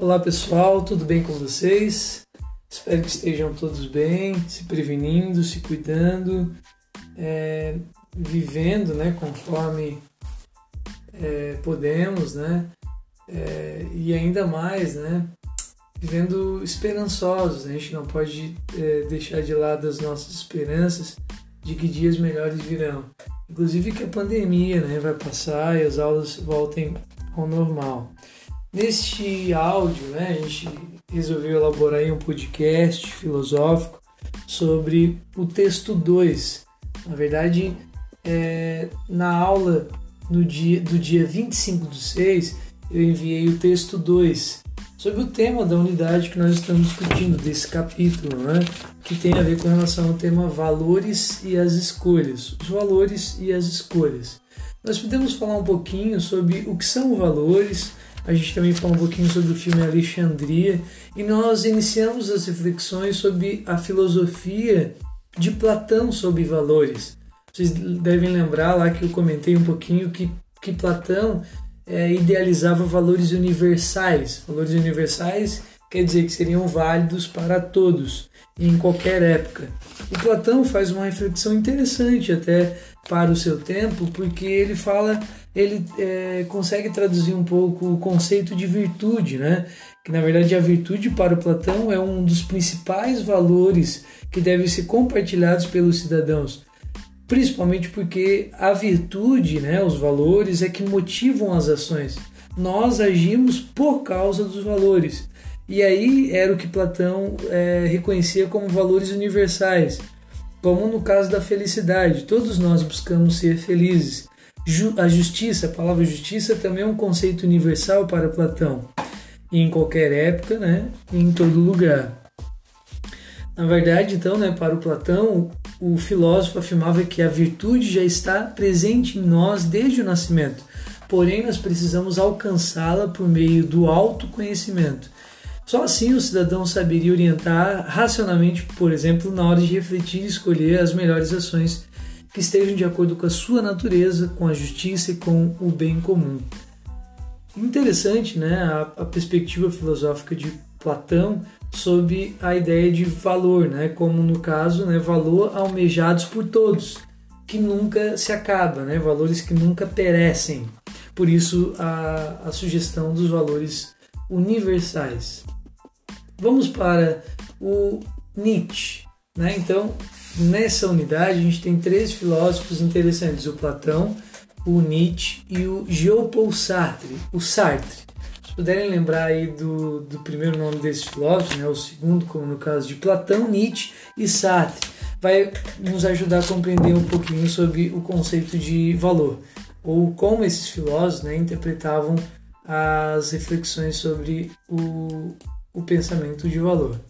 Olá pessoal, tudo bem com vocês? Espero que estejam todos bem, se prevenindo, se cuidando, é, vivendo, né, conforme é, podemos, né, é, e ainda mais, né, vivendo esperançosos. A gente não pode é, deixar de lado as nossas esperanças de que dias melhores virão. Inclusive que a pandemia, né, vai passar e as aulas voltem ao normal. Neste áudio, né, a gente resolveu elaborar um podcast filosófico sobre o texto 2. Na verdade, é, na aula no dia, do dia 25 do 6, eu enviei o texto 2 sobre o tema da unidade que nós estamos discutindo, desse capítulo, né, que tem a ver com relação ao tema valores e as escolhas. Os valores e as escolhas. Nós podemos falar um pouquinho sobre o que são valores, a gente também falou um pouquinho sobre o filme Alexandria e nós iniciamos as reflexões sobre a filosofia de Platão sobre valores. Vocês devem lembrar lá que eu comentei um pouquinho que, que Platão é, idealizava valores universais. Valores universais quer dizer que seriam válidos para todos em qualquer época. E Platão faz uma reflexão interessante até para o seu tempo, porque ele fala, ele é, consegue traduzir um pouco o conceito de virtude, né? Que na verdade a virtude para o Platão é um dos principais valores que devem ser compartilhados pelos cidadãos, principalmente porque a virtude, né, os valores é que motivam as ações. Nós agimos por causa dos valores. E aí era o que Platão é, reconhecia como valores universais, como no caso da felicidade. Todos nós buscamos ser felizes. Ju a justiça, a palavra justiça também é um conceito universal para Platão, em qualquer época, né, em todo lugar. Na verdade, então, né, para o Platão, o filósofo afirmava que a virtude já está presente em nós desde o nascimento, porém nós precisamos alcançá-la por meio do autoconhecimento. Só assim o cidadão saberia orientar racionalmente, por exemplo, na hora de refletir e escolher as melhores ações que estejam de acordo com a sua natureza, com a justiça e com o bem comum. Interessante né, a, a perspectiva filosófica de Platão sobre a ideia de valor, né, como no caso, né, valor almejados por todos, que nunca se acaba, né, valores que nunca perecem. Por isso a, a sugestão dos valores universais. Vamos para o Nietzsche. Né? Então, nessa unidade, a gente tem três filósofos interessantes: o Platão, o Nietzsche e o Jean-Paul Sartre, o Sartre. Se puderem lembrar aí do, do primeiro nome desses filósofos, né? o segundo, como no caso de Platão, Nietzsche e Sartre, vai nos ajudar a compreender um pouquinho sobre o conceito de valor, ou como esses filósofos né, interpretavam as reflexões sobre o, o pensamento de valor,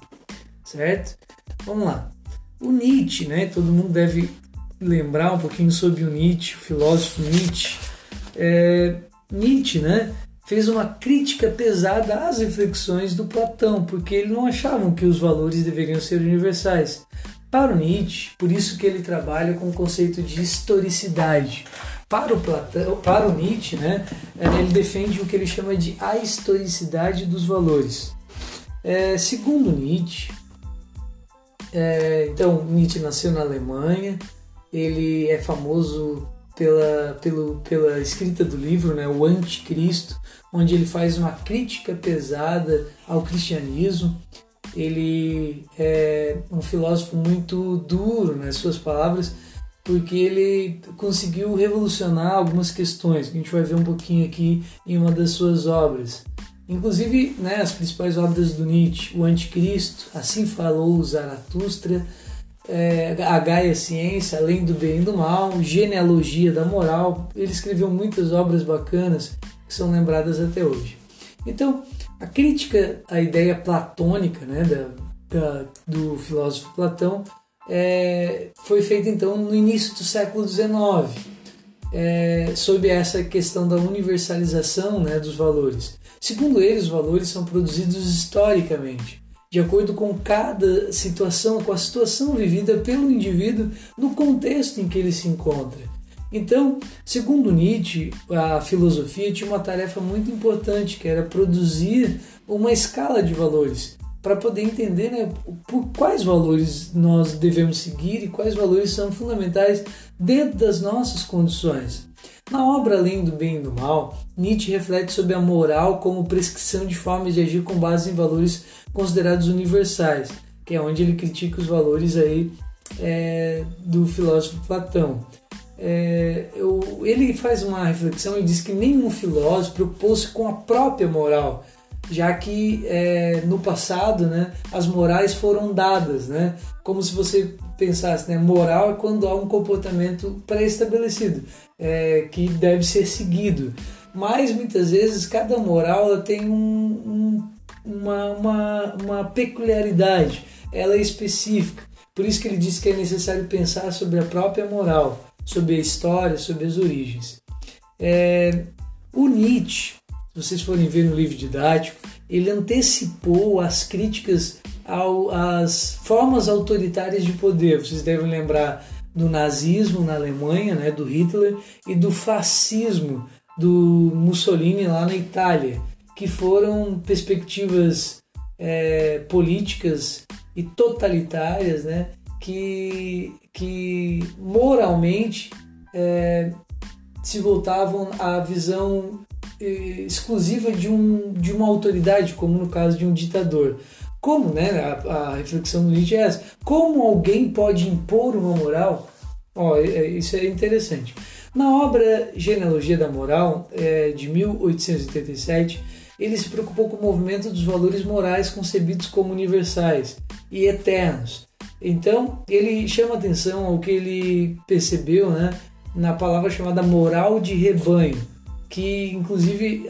certo? Vamos lá. O Nietzsche, né? Todo mundo deve lembrar um pouquinho sobre o Nietzsche, o filósofo Nietzsche. É, Nietzsche, né? Fez uma crítica pesada às reflexões do Platão, porque ele não achava que os valores deveriam ser universais. Para o Nietzsche, por isso que ele trabalha com o conceito de historicidade. Para o, Platão, para o Nietzsche, né, ele defende o que ele chama de a historicidade dos valores. É, segundo Nietzsche, é, então Nietzsche nasceu na Alemanha, ele é famoso pela, pelo, pela escrita do livro, né, o Anticristo, onde ele faz uma crítica pesada ao cristianismo. Ele é um filósofo muito duro nas suas palavras, porque ele conseguiu revolucionar algumas questões, que a gente vai ver um pouquinho aqui em uma das suas obras. Inclusive, né, as principais obras do Nietzsche, O Anticristo, Assim Falou Zaratustra, é, A Gaia Ciência, Além do Bem e do Mal, Genealogia da Moral. Ele escreveu muitas obras bacanas que são lembradas até hoje. Então, a crítica à ideia platônica né, da, da do filósofo Platão é, foi feita então no início do século XIX, é, sob essa questão da universalização né, dos valores. Segundo ele, os valores são produzidos historicamente, de acordo com cada situação, com a situação vivida pelo indivíduo no contexto em que ele se encontra. Então, segundo Nietzsche, a filosofia tinha uma tarefa muito importante, que era produzir uma escala de valores para poder entender né, por quais valores nós devemos seguir e quais valores são fundamentais dentro das nossas condições. Na obra Além do Bem e do Mal, Nietzsche reflete sobre a moral como prescrição de formas de agir com base em valores considerados universais, que é onde ele critica os valores aí é, do filósofo Platão. É, eu, ele faz uma reflexão e diz que nenhum filósofo preocupou-se com a própria moral, já que é, no passado né, as morais foram dadas, né, como se você pensasse, né, moral é quando há um comportamento pré-estabelecido, é, que deve ser seguido. Mas muitas vezes cada moral tem um, um, uma, uma, uma peculiaridade, ela é específica. Por isso que ele diz que é necessário pensar sobre a própria moral, sobre a história, sobre as origens. É, o Nietzsche, se vocês forem ver no livro didático, ele antecipou as críticas ao, às formas autoritárias de poder. Vocês devem lembrar do nazismo na Alemanha, né, do Hitler, e do fascismo do Mussolini lá na Itália, que foram perspectivas é, políticas e totalitárias, né, que, que moralmente é, se voltavam à visão é, exclusiva de, um, de uma autoridade, como no caso de um ditador. Como, né, a, a reflexão do Nietzsche é essa, como alguém pode impor uma moral? Ó, é, é, isso é interessante. Na obra Genealogia da Moral, é, de 1887, ele se preocupou com o movimento dos valores morais concebidos como universais e eternos. Então, ele chama atenção ao que ele percebeu né, na palavra chamada moral de rebanho, que inclusive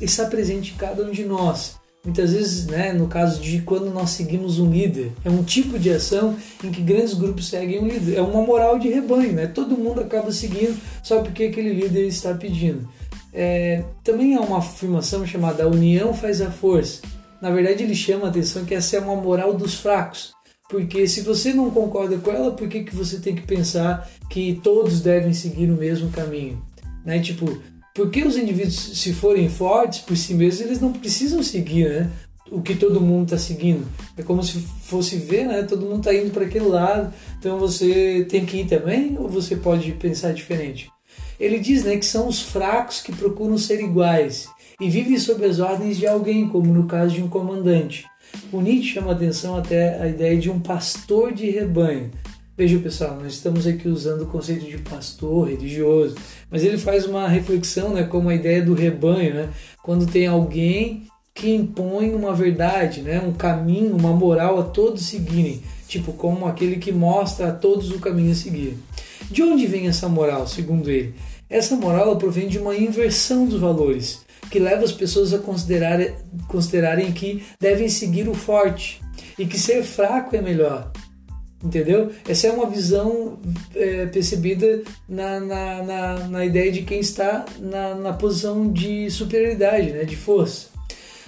está presente em cada um de nós. Muitas vezes, né, no caso de quando nós seguimos um líder, é um tipo de ação em que grandes grupos seguem um líder. É uma moral de rebanho, né? Todo mundo acaba seguindo só porque aquele líder está pedindo. É, também há uma afirmação chamada a união faz a força. Na verdade, ele chama a atenção que essa é uma moral dos fracos. Porque se você não concorda com ela, por que, que você tem que pensar que todos devem seguir o mesmo caminho? Né? Tipo, porque os indivíduos, se forem fortes por si mesmos, eles não precisam seguir né? o que todo mundo está seguindo. É como se fosse ver, né? todo mundo está indo para aquele lado, então você tem que ir também ou você pode pensar diferente? Ele diz né, que são os fracos que procuram ser iguais e vivem sob as ordens de alguém, como no caso de um comandante. O Nietzsche chama atenção até a ideia de um pastor de rebanho. Veja pessoal, nós estamos aqui usando o conceito de pastor religioso, mas ele faz uma reflexão, né, como a ideia do rebanho, né, quando tem alguém que impõe uma verdade, né, um caminho, uma moral a todos seguirem, tipo como aquele que mostra a todos o caminho a seguir. De onde vem essa moral, segundo ele? Essa moral provém de uma inversão dos valores, que leva as pessoas a considerarem, considerarem que devem seguir o forte e que ser fraco é melhor. Entendeu? Essa é uma visão é, percebida na, na, na, na, ideia de quem está na, na posição de superioridade, né, de força.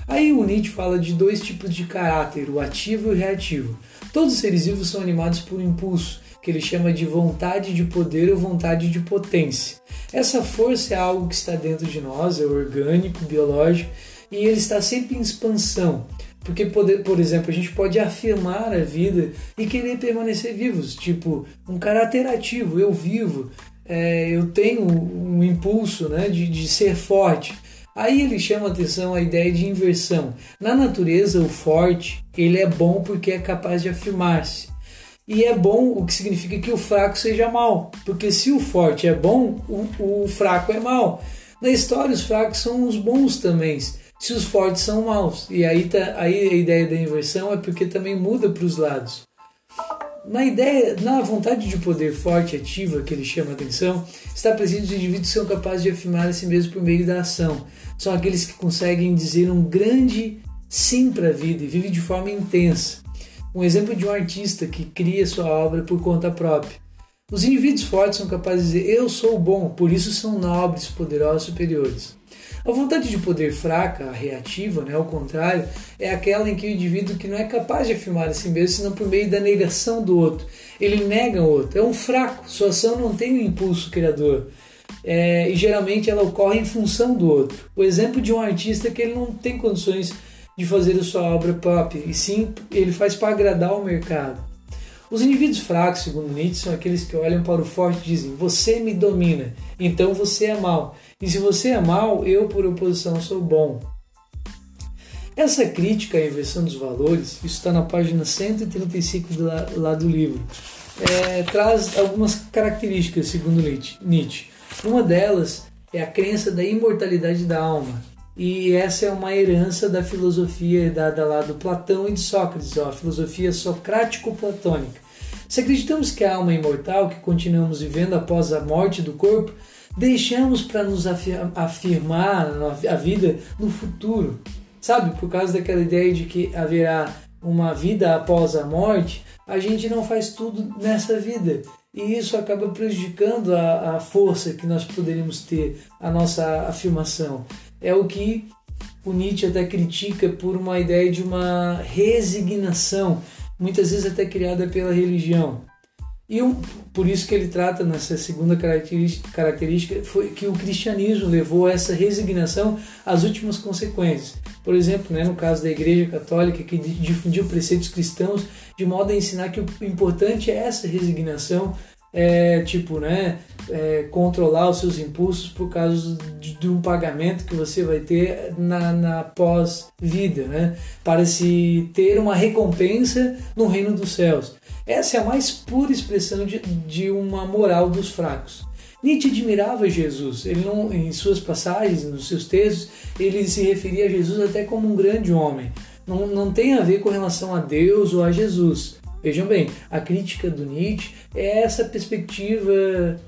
Aí o Nietzsche fala de dois tipos de caráter, o ativo e o reativo. Todos os seres vivos são animados por um impulso, que ele chama de vontade de poder ou vontade de potência. Essa força é algo que está dentro de nós, é orgânico, biológico, e ele está sempre em expansão. Porque, por exemplo, a gente pode afirmar a vida e querer permanecer vivos, tipo um caráter ativo, eu vivo, é, eu tenho um impulso né, de, de ser forte. Aí ele chama atenção a ideia de inversão. Na natureza, o forte ele é bom porque é capaz de afirmar-se. E é bom, o que significa que o fraco seja mal. Porque se o forte é bom, o, o fraco é mal. Na história, os fracos são os bons também, se os fortes são maus. E aí, tá, aí a ideia da inversão é porque também muda para os lados. Na ideia, na vontade de poder forte e ativa que ele chama a atenção, está presente os indivíduos que são capazes de afirmar a si por meio da ação. São aqueles que conseguem dizer um grande sim para a vida e vivem de forma intensa um exemplo de um artista que cria sua obra por conta própria. Os indivíduos fortes são capazes de dizer eu sou bom, por isso são nobres, poderosos, superiores. A vontade de poder fraca, reativa, né, ao contrário, é aquela em que o indivíduo que não é capaz de afirmar a si mesmo senão por meio da negação do outro. Ele nega o outro. É um fraco. Sua ação não tem um impulso criador. É, e geralmente ela ocorre em função do outro. O exemplo de um artista que ele não tem condições de fazer a sua obra própria, e sim ele faz para agradar o mercado. Os indivíduos fracos, segundo Nietzsche, são aqueles que olham para o forte e dizem: Você me domina, então você é mal. E se você é mal, eu, por oposição, sou bom. Essa crítica à inversão dos valores, isso está na página 135 do, lá do livro, é, traz algumas características, segundo Nietzsche. Uma delas é a crença da imortalidade da alma. E essa é uma herança da filosofia dada lá do Platão e de Sócrates, ó, a filosofia socrático-platônica. Se acreditamos que a alma é imortal, que continuamos vivendo após a morte do corpo, deixamos para nos afirmar a vida no futuro. Sabe, por causa daquela ideia de que haverá uma vida após a morte, a gente não faz tudo nessa vida. E isso acaba prejudicando a, a força que nós poderíamos ter, a nossa afirmação. É o que o Nietzsche até critica por uma ideia de uma resignação, muitas vezes até criada pela religião. E um, por isso que ele trata nessa segunda característica, característica foi que o cristianismo levou essa resignação às últimas consequências. Por exemplo, né, no caso da Igreja Católica, que difundiu preceitos cristãos de modo a ensinar que o importante é essa resignação, é, tipo, né, é, controlar os seus impulsos por causa de, de, um pagamento que você vai ter na, na pós-vida, né, para se ter uma recompensa no reino dos céus. Essa é a mais pura expressão de, de uma moral dos fracos. Nietzsche admirava Jesus. Ele não, em suas passagens, nos seus textos, ele se referia a Jesus até como um grande homem. Não, não tem a ver com relação a Deus ou a Jesus. Vejam bem, a crítica do Nietzsche é essa perspectiva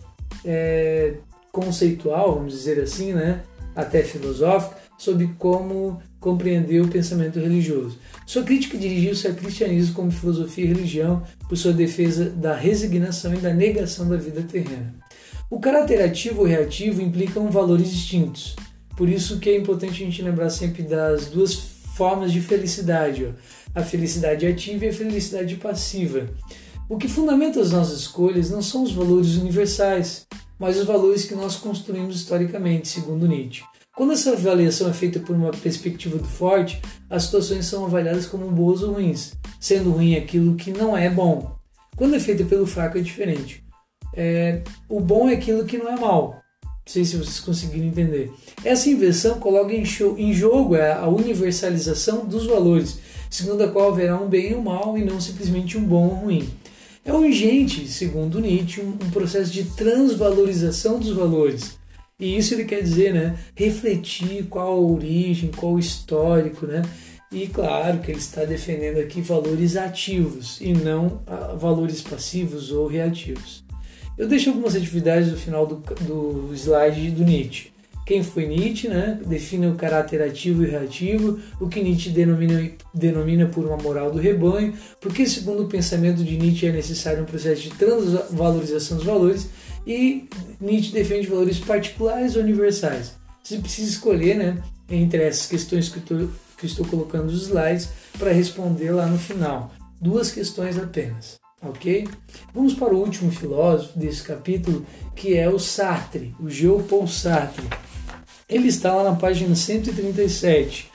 é, conceitual, vamos dizer assim, né, até filosófica, sobre como compreender o pensamento religioso. Sua crítica dirigiu-se ao cristianismo como filosofia e religião por sua defesa da resignação e da negação da vida terrena. O caráter ativo ou reativo implicam valores distintos. Por isso que é importante a gente lembrar sempre das duas formas de felicidade, ó. A felicidade ativa e a felicidade passiva. O que fundamenta as nossas escolhas não são os valores universais, mas os valores que nós construímos historicamente, segundo Nietzsche. Quando essa avaliação é feita por uma perspectiva do forte, as situações são avaliadas como boas ou ruins, sendo ruim aquilo que não é bom. Quando é feita pelo fraco é diferente. É, o bom é aquilo que não é mal. Não sei se vocês conseguiram entender. Essa inversão coloca em, show, em jogo a universalização dos valores, segundo a qual haverá um bem e um mal e não simplesmente um bom ou ruim. É urgente, segundo Nietzsche, um, processo de transvalorização dos valores e isso ele quer dizer, né? Refletir qual a origem, qual o histórico, né? E claro que ele está defendendo aqui valores ativos e não ah, valores passivos ou reativos. Eu deixo algumas atividades no final do, do slide do Nietzsche. Quem foi Nietzsche, né? Define o caráter ativo e reativo, o que Nietzsche denomina, denomina por uma moral do rebanho, porque segundo o pensamento de Nietzsche é necessário um processo de transvalorização dos valores e Nietzsche defende valores particulares ou universais. Você precisa escolher, né, entre essas questões que, eu que estou colocando nos slides para responder lá no final. Duas questões apenas, ok? Vamos para o último filósofo desse capítulo, que é o Sartre, o Jean-Paul Sartre. Ele está lá na página 137.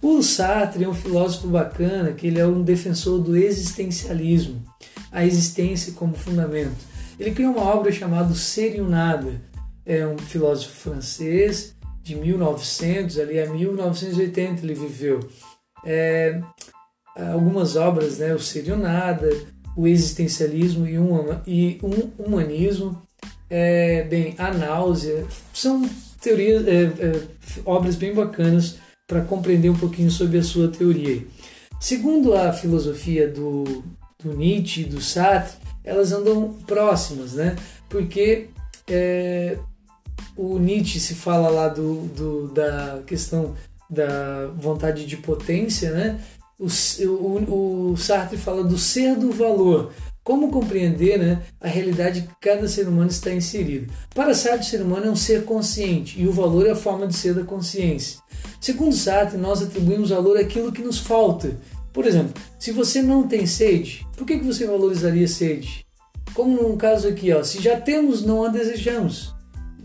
O Sartre é um filósofo bacana, que ele é um defensor do existencialismo, a existência como fundamento. Ele criou uma obra chamada Ser e o Nada. É um filósofo francês de 1900 ali a 1980 ele viveu. É, algumas obras, né, o Ser e o Nada, o Existencialismo e um, e um Humanismo, é, bem, a Náusea, são teorias, é, é, obras bem bacanas para compreender um pouquinho sobre a sua teoria. Segundo a filosofia do, do Nietzsche e do Sartre, elas andam próximas, né? Porque é, o Nietzsche se fala lá do, do, da questão da vontade de potência, né? O, o, o Sartre fala do ser do valor. Como compreender né, a realidade que cada ser humano está inserido? Para Sartre, o ser humano é um ser consciente e o valor é a forma de ser da consciência. Segundo Sartre, nós atribuímos valor àquilo que nos falta, por exemplo, se você não tem sede, por que, que você valorizaria sede? Como no caso aqui, ó, se já temos, não a desejamos.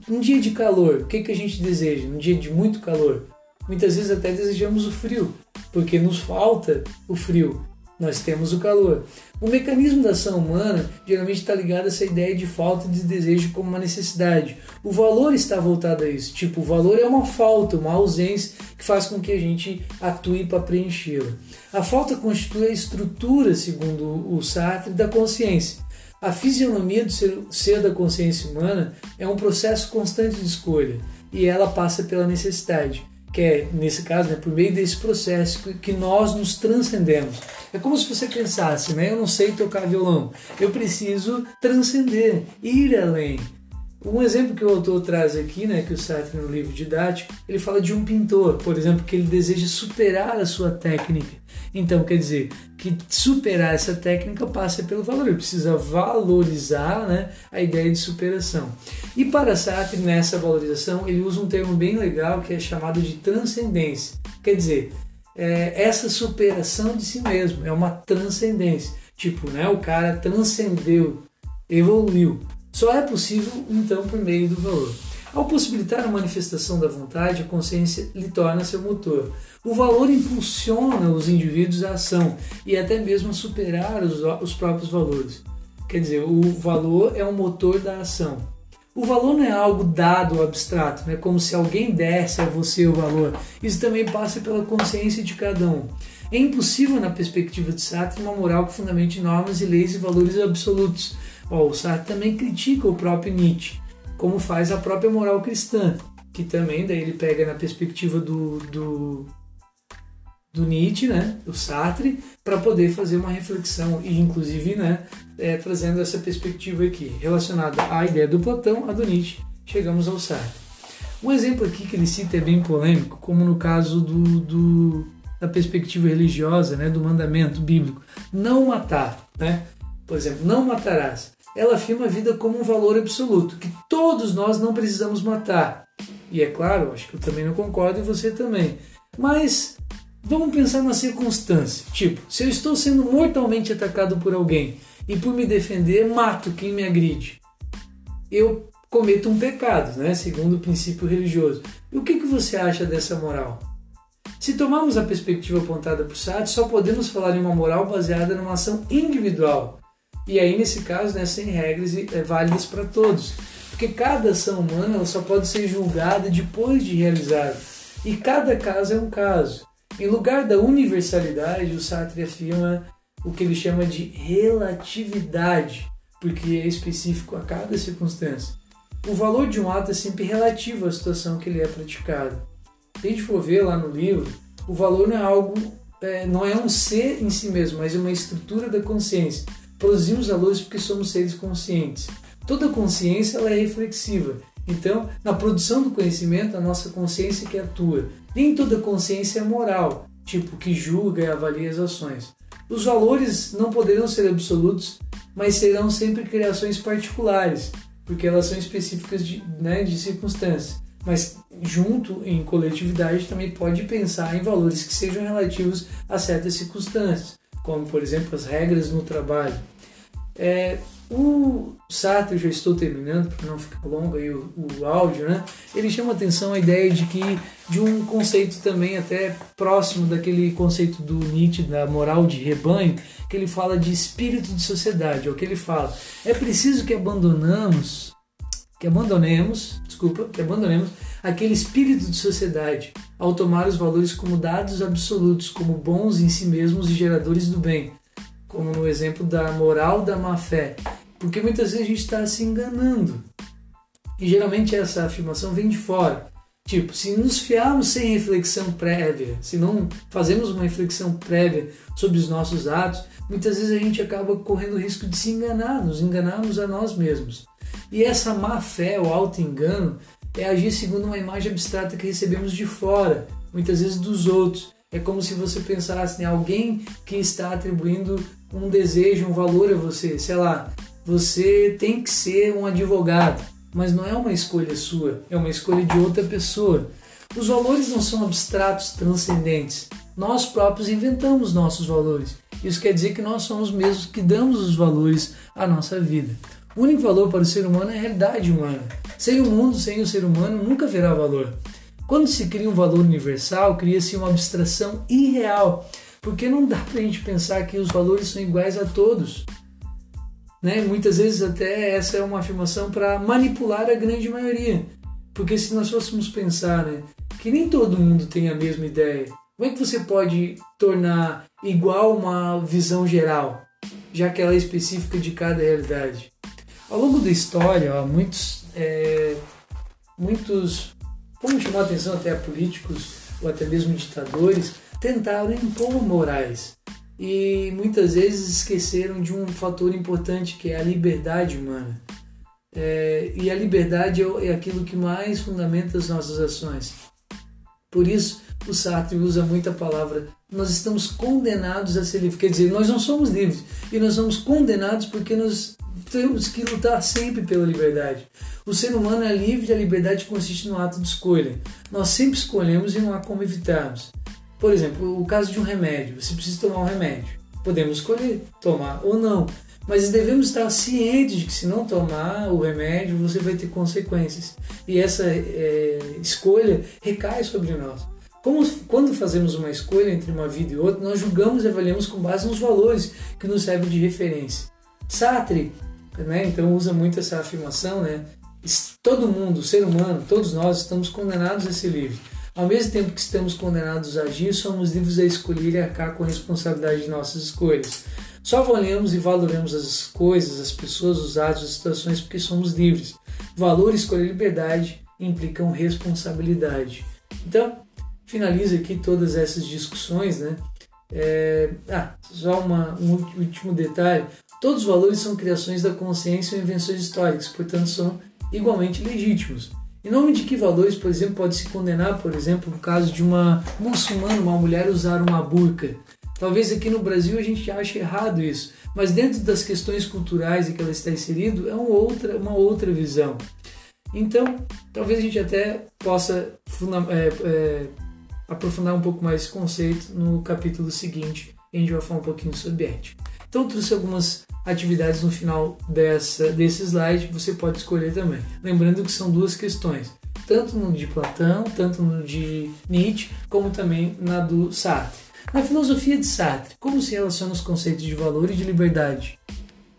Um dia de calor, o que, que a gente deseja? Um dia de muito calor. Muitas vezes até desejamos o frio, porque nos falta o frio nós temos o calor. O mecanismo da ação humana geralmente está ligado a essa ideia de falta de desejo como uma necessidade. O valor está voltado a isso. Tipo, o valor é uma falta, uma ausência que faz com que a gente atue para preenchê-la. A falta constitui a estrutura, segundo o Sartre, da consciência. A fisionomia do ser, ser da consciência humana é um processo constante de escolha e ela passa pela necessidade que é, nesse caso, né, por meio desse processo que nós nos transcendemos. É como se você pensasse, né, eu não sei tocar violão, eu preciso transcender, ir além. Um exemplo que o autor traz aqui, né, que o Sartre no livro didático, ele fala de um pintor, por exemplo, que ele deseja superar a sua técnica. Então, quer dizer, que superar essa técnica passa pelo valor, ele precisa valorizar né, a ideia de superação. E para Sartre, nessa valorização, ele usa um termo bem legal que é chamado de transcendência. Quer dizer, é essa superação de si mesmo, é uma transcendência. Tipo, né, o cara transcendeu, evoluiu. Só é possível, então, por meio do valor. Ao possibilitar a manifestação da vontade, a consciência lhe torna seu motor. O valor impulsiona os indivíduos à ação e até mesmo a superar os, os próprios valores. Quer dizer, o valor é o motor da ação. O valor não é algo dado abstrato, não é como se alguém desse a você o valor. Isso também passa pela consciência de cada um. É impossível, na perspectiva de Sartre, uma moral que fundamente normas e leis e valores absolutos. o Sartre também critica o próprio Nietzsche, como faz a própria moral cristã, que também daí ele pega na perspectiva do, do do Nietzsche, né, do Sartre, para poder fazer uma reflexão e, inclusive, né, é, trazendo essa perspectiva aqui relacionada à ideia do Platão, a do Nietzsche, chegamos ao Sartre. Um exemplo aqui que ele cita é bem polêmico, como no caso do, do da perspectiva religiosa, né, do mandamento bíblico, não matar, né? Por exemplo, não matarás. Ela afirma a vida como um valor absoluto, que todos nós não precisamos matar. E é claro, acho que eu também não concordo e você também. Mas Vamos pensar na circunstância. Tipo, se eu estou sendo mortalmente atacado por alguém e por me defender mato quem me agride, eu cometo um pecado, né? segundo o princípio religioso. E o que, que você acha dessa moral? Se tomarmos a perspectiva apontada por Sartre, só podemos falar em uma moral baseada numa ação individual. E aí, nesse caso, né, sem regras é válidas para todos. Porque cada ação humana só pode ser julgada depois de realizada. E cada caso é um caso. Em lugar da universalidade, o Sartre afirma o que ele chama de relatividade, porque é específico a cada circunstância. O valor de um ato é sempre relativo à situação que ele é praticado. Se a gente for ver lá no livro, o valor não é algo, é, não é um ser em si mesmo, mas é uma estrutura da consciência. Produzimos valores porque somos seres conscientes. Toda consciência ela é reflexiva. Então, na produção do conhecimento, a nossa consciência que atua. Nem toda consciência é moral, tipo que julga e avalia as ações. Os valores não poderão ser absolutos, mas serão sempre criações particulares, porque elas são específicas de, né, de circunstâncias. Mas junto em coletividade também pode pensar em valores que sejam relativos a certas circunstâncias, como por exemplo as regras no trabalho. É, o Sartre, já estou terminando para não ficar longo aí o, o, áudio, né? Ele chama atenção a ideia de que de um conceito também até próximo daquele conceito do Nietzsche da moral de rebanho, que ele fala de espírito de sociedade, é o que ele fala. É preciso que abandonamos, que abandonemos, desculpa, que abandonemos aquele espírito de sociedade ao tomar os valores como dados absolutos, como bons em si mesmos e geradores do bem, como no exemplo da moral da má fé porque muitas vezes a gente está se enganando. E geralmente essa afirmação vem de fora. Tipo, se nos fiarmos sem reflexão prévia, se não fazemos uma reflexão prévia sobre os nossos atos, muitas vezes a gente acaba correndo o risco de se enganar, nos enganarmos a nós mesmos. E essa má fé, o auto-engano, é agir segundo uma imagem abstrata que recebemos de fora, muitas vezes dos outros. É como se você pensasse em alguém que está atribuindo um desejo, um valor a você, sei lá, você tem que ser um advogado, mas não é uma escolha sua, é uma escolha de outra pessoa. Os valores não são abstratos, transcendentes, nós próprios inventamos nossos valores. Isso quer dizer que nós somos mesmos que damos os valores à nossa vida. O único valor para o ser humano é a realidade humana. Sem o mundo, sem o ser humano, nunca haverá valor. Quando se cria um valor universal, cria-se uma abstração irreal, porque não dá para a gente pensar que os valores são iguais a todos. Né? Muitas vezes até essa é uma afirmação para manipular a grande maioria. Porque se nós fôssemos pensar né, que nem todo mundo tem a mesma ideia, como é que você pode tornar igual uma visão geral, já que ela é específica de cada realidade? Ao longo da história, ó, muitos, é, muitos, como chamar atenção até a políticos ou até mesmo ditadores, tentaram impor morais e muitas vezes esqueceram de um fator importante que é a liberdade humana. É, e a liberdade é, é aquilo que mais fundamenta as nossas ações. Por isso, o Sartre usa muita palavra. Nós estamos condenados a ser livres. Quer dizer, nós não somos livres e nós somos condenados porque nós temos que lutar sempre pela liberdade. O ser humano é livre e a liberdade consiste no ato de escolha. Nós sempre escolhemos e não há como evitarmos. Por exemplo, o caso de um remédio, você precisa tomar um remédio. Podemos escolher tomar ou não, mas devemos estar cientes de que se não tomar o remédio, você vai ter consequências. E essa é, escolha recai sobre nós. Como, quando fazemos uma escolha entre uma vida e outra, nós julgamos e avaliamos com base nos valores que nos servem de referência. Sartre, né, então usa muito essa afirmação, né? Todo mundo, ser humano, todos nós estamos condenados a ser livre. Ao mesmo tempo que estamos condenados a agir, somos livres a escolher e arcar com a responsabilidade de nossas escolhas. Só avaliamos e valoramos as coisas, as pessoas, os atos, as situações porque somos livres. Valor, escolha e liberdade implicam responsabilidade. Então, finaliza aqui todas essas discussões, né? É... Ah, só uma, um último detalhe. Todos os valores são criações da consciência ou invenções históricas, portanto são igualmente legítimos. Em nome de que valores, por exemplo, pode se condenar, por exemplo, o caso de uma muçulmana, uma mulher usar uma burca? Talvez aqui no Brasil a gente ache errado isso, mas dentro das questões culturais em que ela está inserido é uma outra, uma outra visão. Então, talvez a gente até possa é, é, aprofundar um pouco mais esse conceito no capítulo seguinte, a gente vai falar um pouquinho sobre ética. Então, trouxe algumas atividades no final dessa, desse slide, você pode escolher também. Lembrando que são duas questões, tanto no de Platão, tanto no de Nietzsche, como também na do Sartre. Na filosofia de Sartre, como se relacionam os conceitos de valor e de liberdade?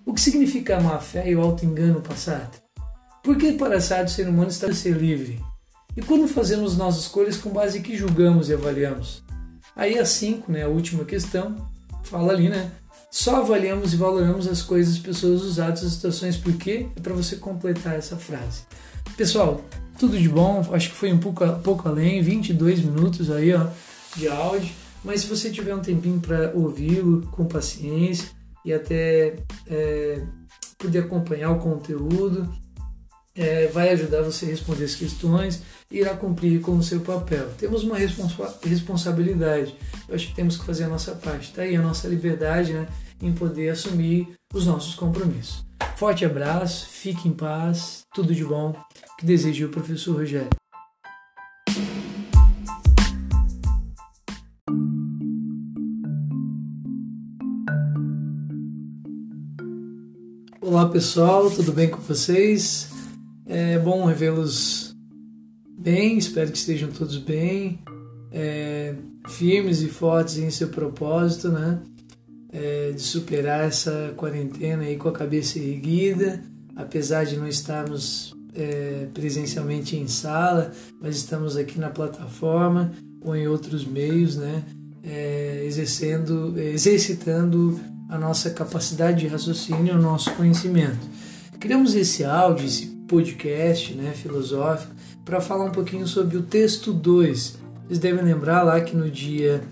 O que significa a má-fé e o auto-engano para Sartre? Por que para Sartre o ser humano está a ser livre? E quando fazemos nossas escolhas com base em que julgamos e avaliamos? Aí a 5, né, a última questão, fala ali, né? Só avaliamos e valoramos as coisas, pessoas, os atos, as situações. Por quê? É para você completar essa frase. Pessoal, tudo de bom. Acho que foi um pouco, pouco além, 22 minutos aí ó, de áudio. Mas se você tiver um tempinho para ouvi-lo com paciência e até é, poder acompanhar o conteúdo, é, vai ajudar você a responder as questões e irá cumprir com o seu papel. Temos uma responsa responsabilidade. Eu acho que temos que fazer a nossa parte. Está aí a nossa liberdade né, em poder assumir os nossos compromissos. Forte abraço, fique em paz, tudo de bom. Que desejo o professor Rogério. Olá pessoal, tudo bem com vocês? É bom revê-los bem, espero que estejam todos bem, é, firmes e fortes em seu propósito, né? É, de superar essa quarentena aí com a cabeça erguida, apesar de não estarmos é, presencialmente em sala, mas estamos aqui na plataforma ou em outros meios, né? É, exercendo, exercitando a nossa capacidade de raciocínio, o nosso conhecimento. Criamos esse áudio, esse podcast né, filosófico para falar um pouquinho sobre o texto 2. Vocês devem lembrar lá que no dia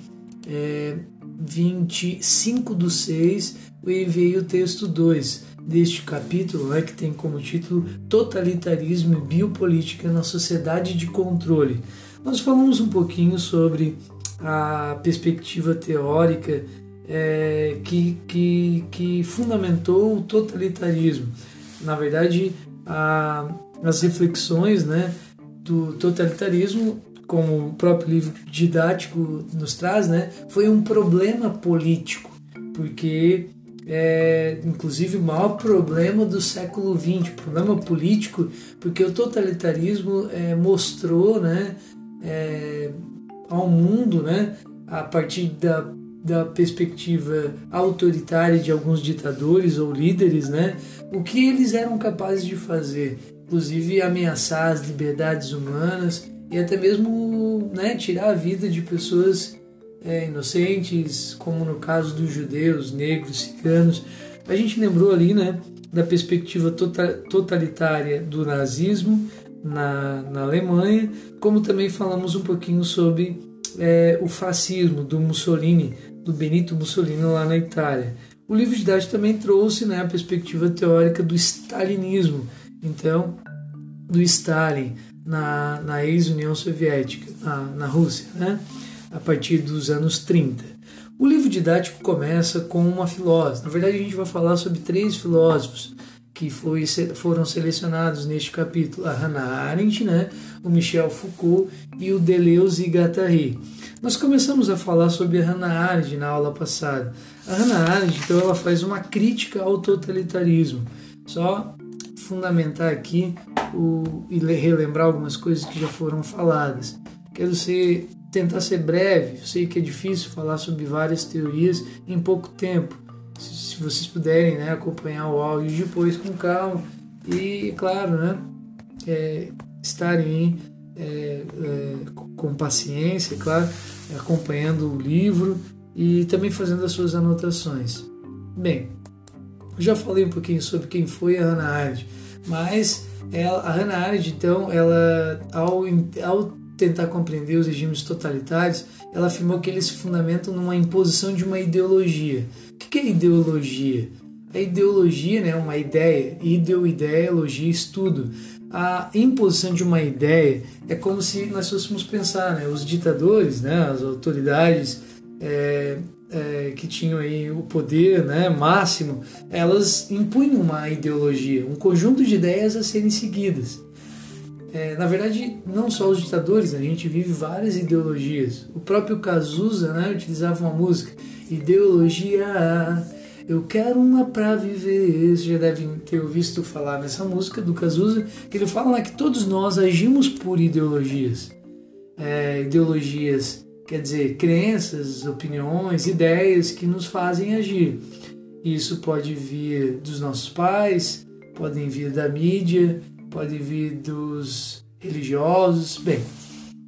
é, 25 do 6 eu enviei o texto 2 deste capítulo, né, que tem como título Totalitarismo e Biopolítica na Sociedade de Controle. Nós falamos um pouquinho sobre a perspectiva teórica é, que, que, que fundamentou o totalitarismo. Na verdade, a, as reflexões né, do totalitarismo como o próprio livro didático nos traz, né, foi um problema político, porque é, inclusive o maior problema do século XX, problema político, porque o totalitarismo é, mostrou, né, é, ao mundo, né, a partir da, da perspectiva autoritária de alguns ditadores ou líderes, né, o que eles eram capazes de fazer, inclusive ameaçar as liberdades humanas e até mesmo né, tirar a vida de pessoas é, inocentes, como no caso dos judeus, negros, ciganos. A gente lembrou ali né, da perspectiva tota-, totalitária do nazismo na, na Alemanha, como também falamos um pouquinho sobre é, o fascismo do Mussolini, do Benito Mussolini lá na Itália. O livro de idade também trouxe né, a perspectiva teórica do stalinismo, então do Stalin na, na ex-União Soviética, na, na Rússia, né, a partir dos anos 30. O livro didático começa com uma filósofa. Na verdade, a gente vai falar sobre três filósofos que foi, foram selecionados neste capítulo, a Hannah Arendt, né, o Michel Foucault e o Deleuze e Guattari. Nós começamos a falar sobre a Hannah Arendt na aula passada. A Hannah Arendt, então, ela faz uma crítica ao totalitarismo. Só fundamentar aqui o, e relembrar algumas coisas que já foram faladas. Quero ser, tentar ser breve, sei que é difícil falar sobre várias teorias em pouco tempo, se vocês puderem né, acompanhar o áudio depois com calma e, claro, né, é, estarem é, é, com paciência, claro, acompanhando o livro e também fazendo as suas anotações. Bem, já falei um pouquinho sobre quem foi a Hannah Arendt, mas ela, a Hannah Arendt, então, ela ao, ao tentar compreender os regimes totalitários, ela afirmou que eles se fundamentam numa imposição de uma ideologia o que é ideologia? A ideologia né, é uma ideia, ideo, ideia, logia, estudo. A imposição de uma ideia é como se nós fôssemos pensar, né, os ditadores, né, as autoridades é, é, que tinham aí o poder né, máximo, elas impunham uma ideologia, um conjunto de ideias a serem seguidas. É, na verdade, não só os ditadores, a gente vive várias ideologias. O próprio Cazuza né, utilizava uma música Ideologia, eu quero uma pra viver. Vocês já devem ter ouvido falar nessa música do Cazuza, que ele fala lá que todos nós agimos por ideologias. É, ideologias, quer dizer, crenças, opiniões, ideias que nos fazem agir. Isso pode vir dos nossos pais, podem vir da mídia, pode vir dos religiosos. Bem,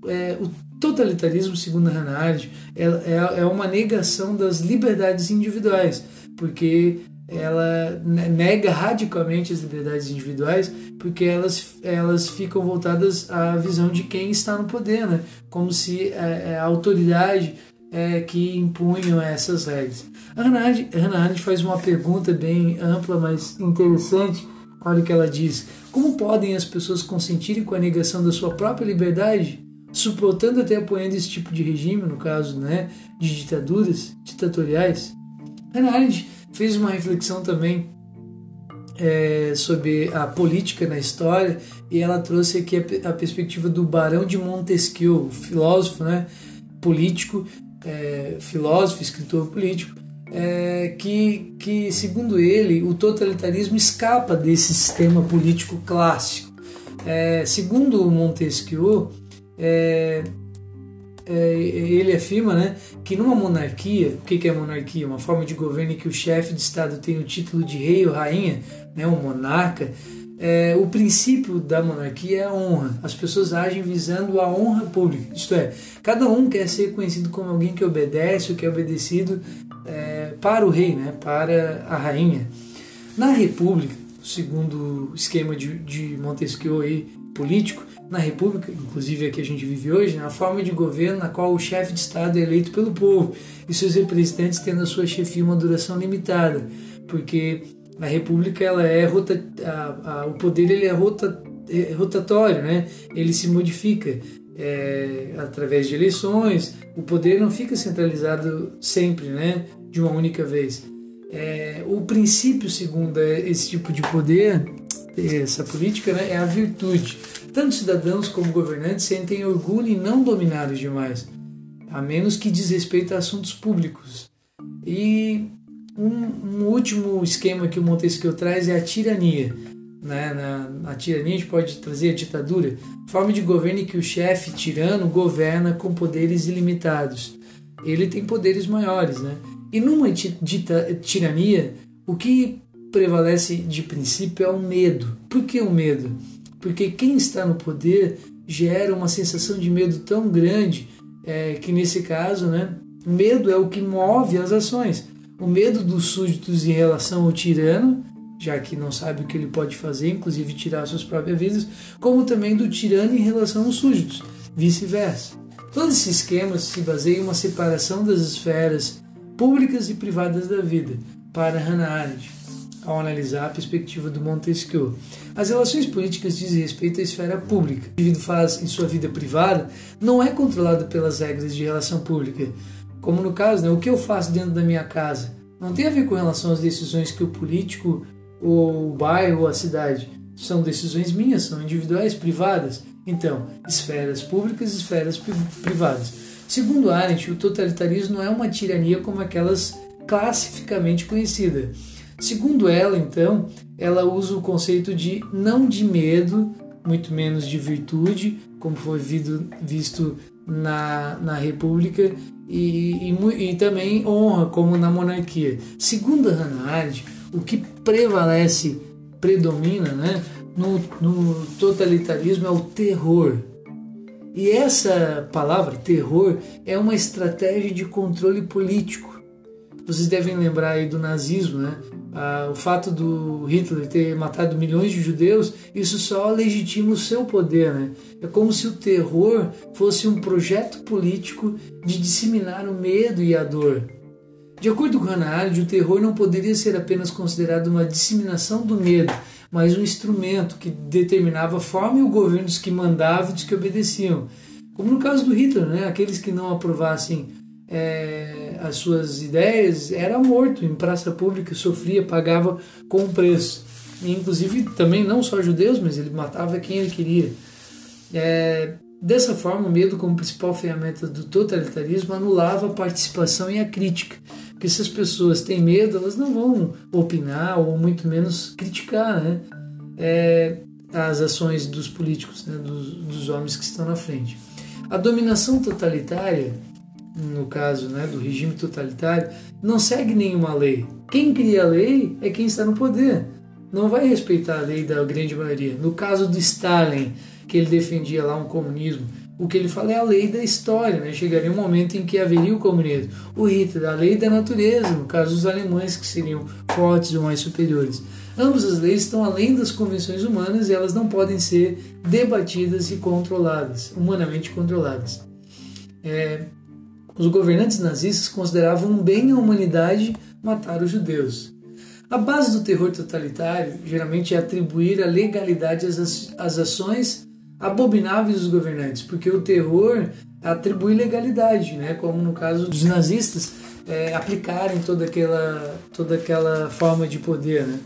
é, o totalitarismo, segundo Hannah Arendt, é, é, é uma negação das liberdades individuais, porque ela nega radicalmente as liberdades individuais porque elas, elas ficam voltadas à visão de quem está no poder, né? como se é, é a autoridade é, que impunham essas regras. A Hannah Arendt faz uma pergunta bem ampla, mas interessante. Olha o que ela diz: Como podem as pessoas consentirem com a negação da sua própria liberdade? Suportando até apoiando esse tipo de regime, no caso né, de ditaduras ditatoriais. Hannah Arendt fez uma reflexão também é, sobre a política na história e ela trouxe aqui a, a perspectiva do Barão de Montesquieu, filósofo, né, político, é, filósofo, escritor político, é, que, que, segundo ele, o totalitarismo escapa desse sistema político clássico. É, segundo Montesquieu, é, é, ele afirma né, que numa monarquia, o que é monarquia? Uma forma de governo em que o chefe de Estado tem o título de rei ou rainha, né, um monarca. É, o princípio da monarquia é a honra. As pessoas agem visando a honra pública. Isto é, cada um quer ser conhecido como alguém que obedece ou que é obedecido é, para o rei, né, para a rainha. Na república, segundo o esquema de, de Montesquieu aí, político, na República, inclusive a que a gente vive hoje, na forma de governo na qual o chefe de Estado é eleito pelo povo e seus representantes tendo a sua chefia uma duração limitada, porque a República ela é rota, a, a, o poder ele é, rota, é rotatório, né? Ele se modifica é, através de eleições. O poder não fica centralizado sempre, né? De uma única vez. É, o princípio segundo esse tipo de poder essa política né, é a virtude. Tanto cidadãos como governantes sentem orgulho em não dominar os demais, a menos que diz respeito a assuntos públicos. E um, um último esquema que o Montesquieu traz é a tirania. Né? Na, na tirania a gente pode trazer a ditadura, forma de governo em que o chefe tirano governa com poderes ilimitados. Ele tem poderes maiores, né? E numa dita, tirania, o que prevalece de princípio é o medo. Por que o medo? Porque quem está no poder gera uma sensação de medo tão grande é, que nesse caso, né, o medo é o que move as ações. O medo dos súditos em relação ao tirano, já que não sabe o que ele pode fazer, inclusive tirar suas próprias vidas, como também do tirano em relação aos súditos, vice-versa. Todo esse esquema se baseia em uma separação das esferas públicas e privadas da vida, para Hannah Arendt ao analisar a perspectiva do Montesquieu. As relações políticas dizem respeito à esfera pública. O indivíduo faz em sua vida privada não é controlado pelas regras de relação pública, como no caso, né, o que eu faço dentro da minha casa não tem a ver com relação às decisões que o político, ou o bairro, ou a cidade. São decisões minhas, são individuais, privadas. Então, esferas públicas esferas privadas. Segundo Arendt, o totalitarismo não é uma tirania como aquelas classificamente conhecidas Segundo ela, então, ela usa o conceito de não de medo, muito menos de virtude, como foi visto na, na República, e, e, e também honra, como na monarquia. Segundo Hannah Arendt, o que prevalece, predomina né, no, no totalitarismo é o terror. E essa palavra, terror, é uma estratégia de controle político. Vocês devem lembrar aí do nazismo, né? ah, o fato do Hitler ter matado milhões de judeus, isso só legitima o seu poder. Né? É como se o terror fosse um projeto político de disseminar o medo e a dor. De acordo com Hannah Arendt, o terror não poderia ser apenas considerado uma disseminação do medo, mas um instrumento que determinava a forma e o governo dos que mandavam e dos que obedeciam. Como no caso do Hitler, né? aqueles que não aprovassem é, as suas ideias, era morto em praça pública, sofria, pagava com preço. E, inclusive também não só judeus, mas ele matava quem ele queria. É, dessa forma, o medo, como principal ferramenta do totalitarismo, anulava a participação e a crítica. Porque se as pessoas têm medo, elas não vão opinar ou muito menos criticar né? É, as ações dos políticos, né? dos, dos homens que estão na frente. A dominação totalitária no caso né, do regime totalitário, não segue nenhuma lei. Quem cria a lei é quem está no poder. Não vai respeitar a lei da grande maioria. No caso do Stalin, que ele defendia lá um comunismo, o que ele fala é a lei da história, né? chegaria um momento em que haveria o comunismo. O Hitler, a lei da natureza, no caso dos alemães, que seriam fortes ou mais superiores. Ambas as leis estão além das convenções humanas e elas não podem ser debatidas e controladas, humanamente controladas. É, os governantes nazistas consideravam um bem a humanidade matar os judeus. A base do terror totalitário geralmente é atribuir a legalidade às, ações abomináveis dos governantes, porque o terror atribui legalidade, né? como no caso dos nazistas é, aplicarem toda aquela, toda aquela forma de poder. Né?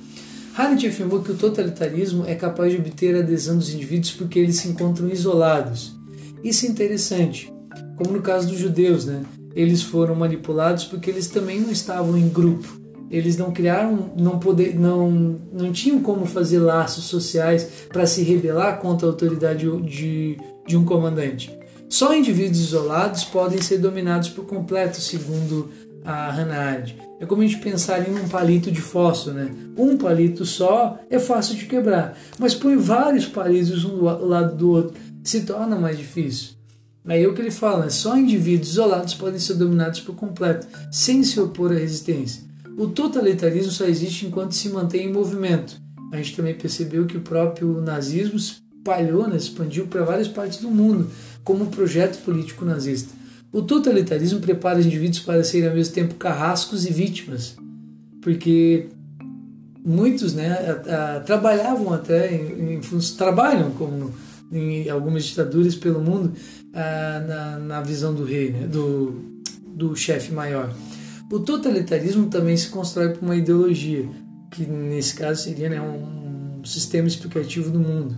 Hannity afirmou que o totalitarismo é capaz de obter a adesão dos indivíduos porque eles se encontram isolados. Isso é interessante, como no caso dos judeus, né? Eles foram manipulados porque eles também não estavam em grupo. Eles não criaram, não poder, não, não tinham como fazer laços sociais para se rebelar contra a autoridade de, de um comandante. Só indivíduos isolados podem ser dominados por completo, segundo a Hannah Arendt. É como a gente pensar em um palito de fósforo, né? Um palito só é fácil de quebrar, mas põe vários palitos um do lado do outro, se torna mais difícil. Aí é o que ele fala, né? só indivíduos isolados podem ser dominados por completo, sem se opor à resistência. O totalitarismo só existe enquanto se mantém em movimento. A gente também percebeu que o próprio nazismo espalhou, né, expandiu para várias partes do mundo como um projeto político nazista. O totalitarismo prepara os indivíduos para serem ao mesmo tempo carrascos e vítimas, porque muitos né, a, a, trabalhavam até em, em, trabalham como em algumas ditaduras pelo mundo ah, na, na visão do rei, né? do, do chefe maior. O totalitarismo também se constrói por uma ideologia, que nesse caso seria né, um sistema explicativo do mundo.